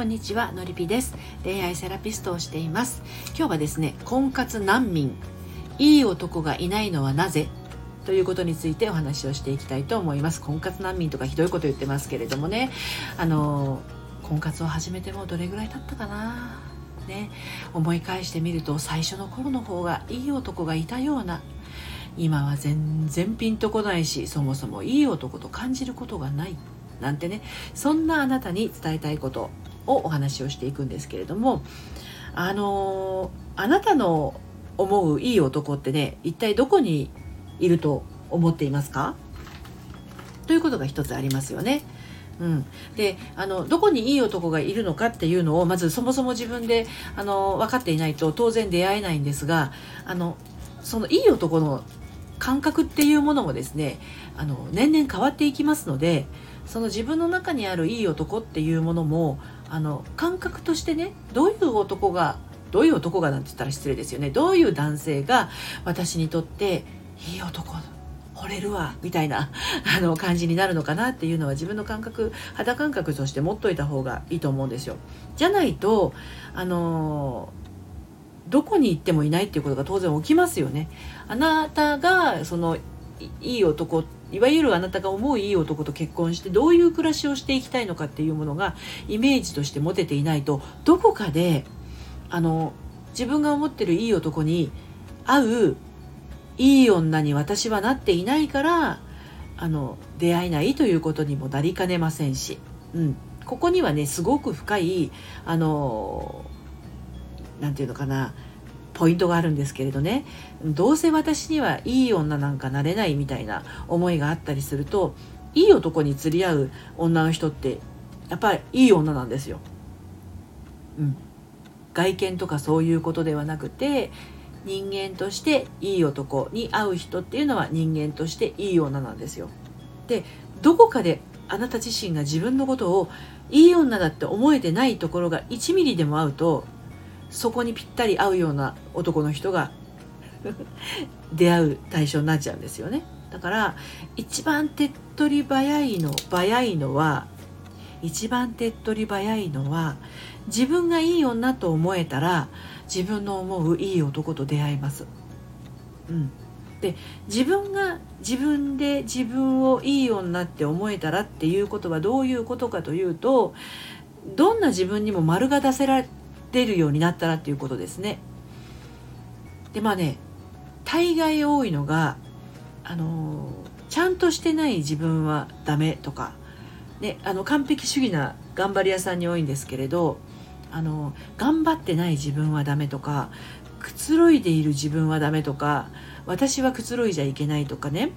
こんにちはのりぴです。恋愛セラピストをしています。今日はですね婚活難民。いい男がいないのはなぜ？ということについてお話をしていきたいと思います。婚活難民とかひどいこと言ってますけれどもね。あの婚活を始めてもどれぐらい経ったかな？ね。思い返してみると最初の頃の方がいい男がいたような。今は全然ピンとこないしそもそもいい男と感じることがない。なんてね。そんなあなたに伝えたいこと。をお話をしていくんですけれどもあのあなたの思ういい男ってね一体どこにいると思っていますか？ということが一つありますよね。うん、であのどこにいい男がいるのかっていうのをまずそもそも自分であの分かっていないと当然出会えないんですがあのそのいい男の感覚っていうものもですねあの年々変わっていきますのでその自分の中にあるいい男っていうものもあの感覚としてねどういう男がどういう男がなんて言ったら失礼ですよねどういう男性が私にとっていい男惚れるわみたいな あの感じになるのかなっていうのは自分の感覚肌感覚として持っといた方がいいと思うんですよ。じゃないとあのどこに行ってもいないっていうことが当然起きますよね。あなたがそのいい男いわゆるあなたが思ういい男と結婚してどういう暮らしをしていきたいのかっていうものがイメージとして持てていないとどこかであの自分が思ってるいい男に合ういい女に私はなっていないからあの出会えないということにもなりかねませんし、うん、ここにはねすごく深いあの何て言うのかなポイントがあるんですけれどねどうせ私にはいい女なんかなれないみたいな思いがあったりするといい男に釣り合う女の人ってやっぱりいい女なんですよ。うん、外見とかそういうことではなくて人間としていい男に会う人っていうのは人間としていい女なんですよ。でどこかであなた自身が自分のことをいい女だって思えてないところが1ミリでも合うとそこにぴったり合うような男の人が 出会う対象になっちゃうんですよねだから一番手っ取り早いの早いのは一番手っ取り早いのは自分がいい女と思えたら自分の思ういい男と出会います。うん、で自分が自分で自分をいい女って思えたらっていうことはどういうことかというとどんな自分にも丸が出せら出るようになったらっていうことですね。でまあね大概多いのがあのちゃんとしてない自分はダメとか、ね、あの完璧主義な頑張り屋さんに多いんですけれどあの頑張ってない自分はダメとかくつろいでいる自分はダメとか私はくつろいじゃいけないとかね、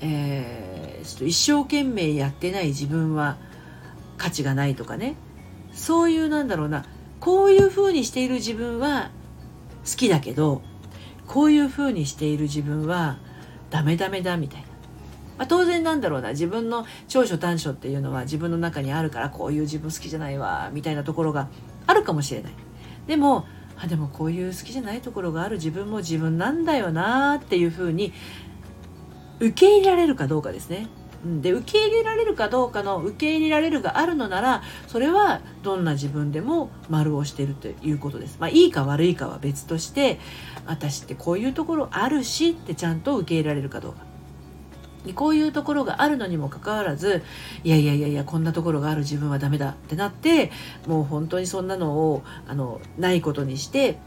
えー、ちょっと一生懸命やってない自分は価値がないとかねそういうなんだろうなこういうふうにしている自分は好きだけどこういうふうにしている自分はダメダメだみたいな、まあ、当然なんだろうな。自分の長所短所っていうのは自分の中にあるからこういう自分好きじゃないわみたいなところがあるかもしれない。でもあでもこういう好きじゃないところがある。自分も自分なんだよなっていうふうに受け入れられるかどうかですね。で受け入れられるかどうかの受け入れられるがあるのならそれはどんな自分でも丸をしているということです。まあ、いいか悪いかは別として私ってこういうところあるしってちゃんと受け入れられるかどうか。こういうところがあるのにもかかわらずいやいやいやいやこんなところがある自分はダメだってなってもう本当にそんなのをあのないことにして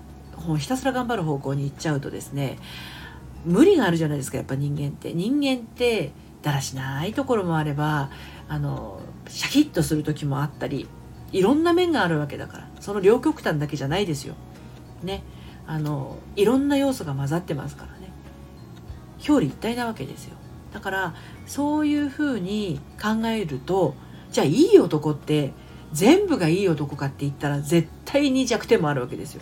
ひたすら頑張る方向に行っちゃうとですね無理があるじゃないですかやっぱ人間って人間ってだらしないところもあればあのシャキッとする時もあったりいろんな面があるわけだからその両極端だけじゃないですよ。ねあのいろんな要素が混ざってますからね表裏一体なわけですよ。だからそういうふうに考えるとじゃあいい男って全部がいい男かって言ったら絶対に弱点もあるわけですよ。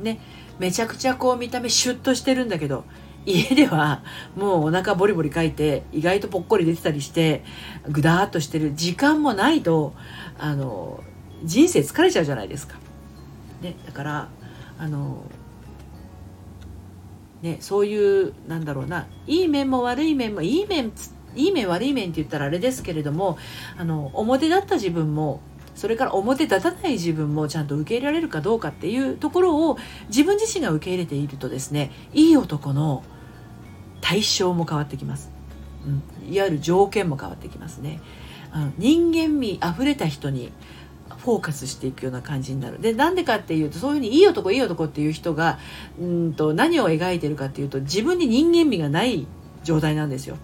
ねめちゃくちゃこう見た目シュッとしてるんだけど家ではもうお腹ボリボリかいて意外とぽっこり出てたりしてぐだーっとしてる時間もないとあの人生疲れちゃうじゃないですか。ね、だからあのね、そういうなんだろうないい面も悪い面もいい面いい面悪い面って言ったらあれですけれどもあの表だった自分もそれから表立たない自分もちゃんと受け入れられるかどうかっていうところを自分自身が受け入れているとですねいい男の対象も変わってきます、うん、いわゆる条件も変わってきますね、うん、人間味あふれた人にフォーカスしていくような感じになる。でなんでかっていうとそういうふうにいい男いい男っていう人がうんと何を描いてるかっていうと自分に人間味がない状態なんですよ。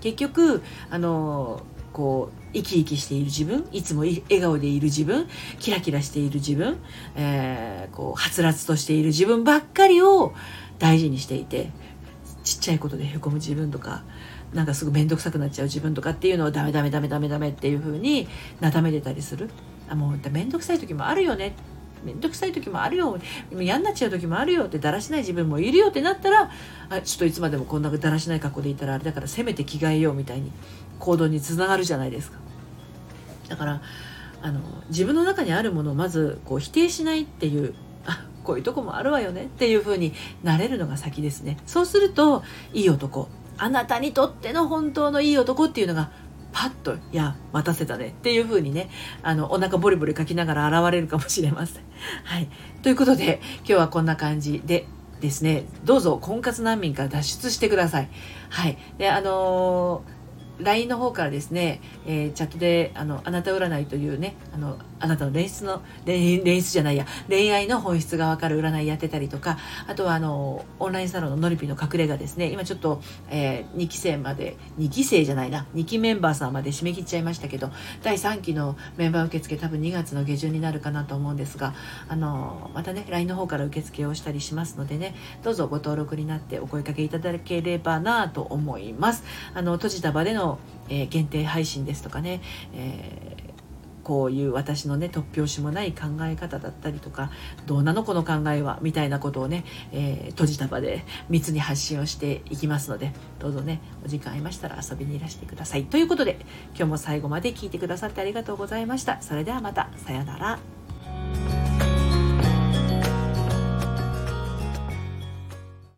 結局あのこう生き生きしている自分いつも笑顔でいる自分キラキラしている自分、えー、こうはつらつとしている自分ばっかりを大事にしていてちっちゃいことでへこむ自分とかなんかすぐ面倒くさくなっちゃう自分とかっていうのをダメダメダメダメダメっていう風になだめてたりする。あもう面倒くさい時もあるよね。面倒くさい時もあるよ。嫌になっちゃう時もあるよってだらしない自分もいるよってなったらあちょっといつまでもこんなだらしない格好でいたらあれだからせめて着替えようみたいに行動につながるじゃないですか。だからあの自分の中にあるものをまずこう否定しないっていうこういうとこもあるわよねっていう風になれるのが先ですねそうするといい男あなたにとっての本当のいい男っていうのがパッと「いや待たせたね」っていう風にねあのお腹ボリボリかきながら現れるかもしれません。はい、ということで今日はこんな感じでですねどうぞ婚活難民から脱出してください。はい、であのー LINE の方からですね、えー、チャットであのあなた占いというねあのあなたの恋質の恋恋質じゃないや恋愛の本質がわかる占いやってたりとかあとはあのオンラインサロンのノリピの隠れ家ですね。今ちょっと、えー、2期生まで2期生じゃないな2期メンバーさんまで締め切っちゃいましたけど第3期のメンバー受付多分2月の下旬になるかなと思うんですがあのまたね LINE の方から受付をしたりしますのでねどうぞご登録になってお声かけいただければなと思います。あの閉じた場でのの、えー、限定配信ですとかね、えーこういう私のね突拍子もない考え方だったりとかどうなのこの考えはみたいなことをね、えー、閉じた場で密に発信をしていきますのでどうぞねお時間ありましたら遊びにいらしてください。ということで今日も最後まで聞いてくださってありがとうございました。それではまた。さようなら。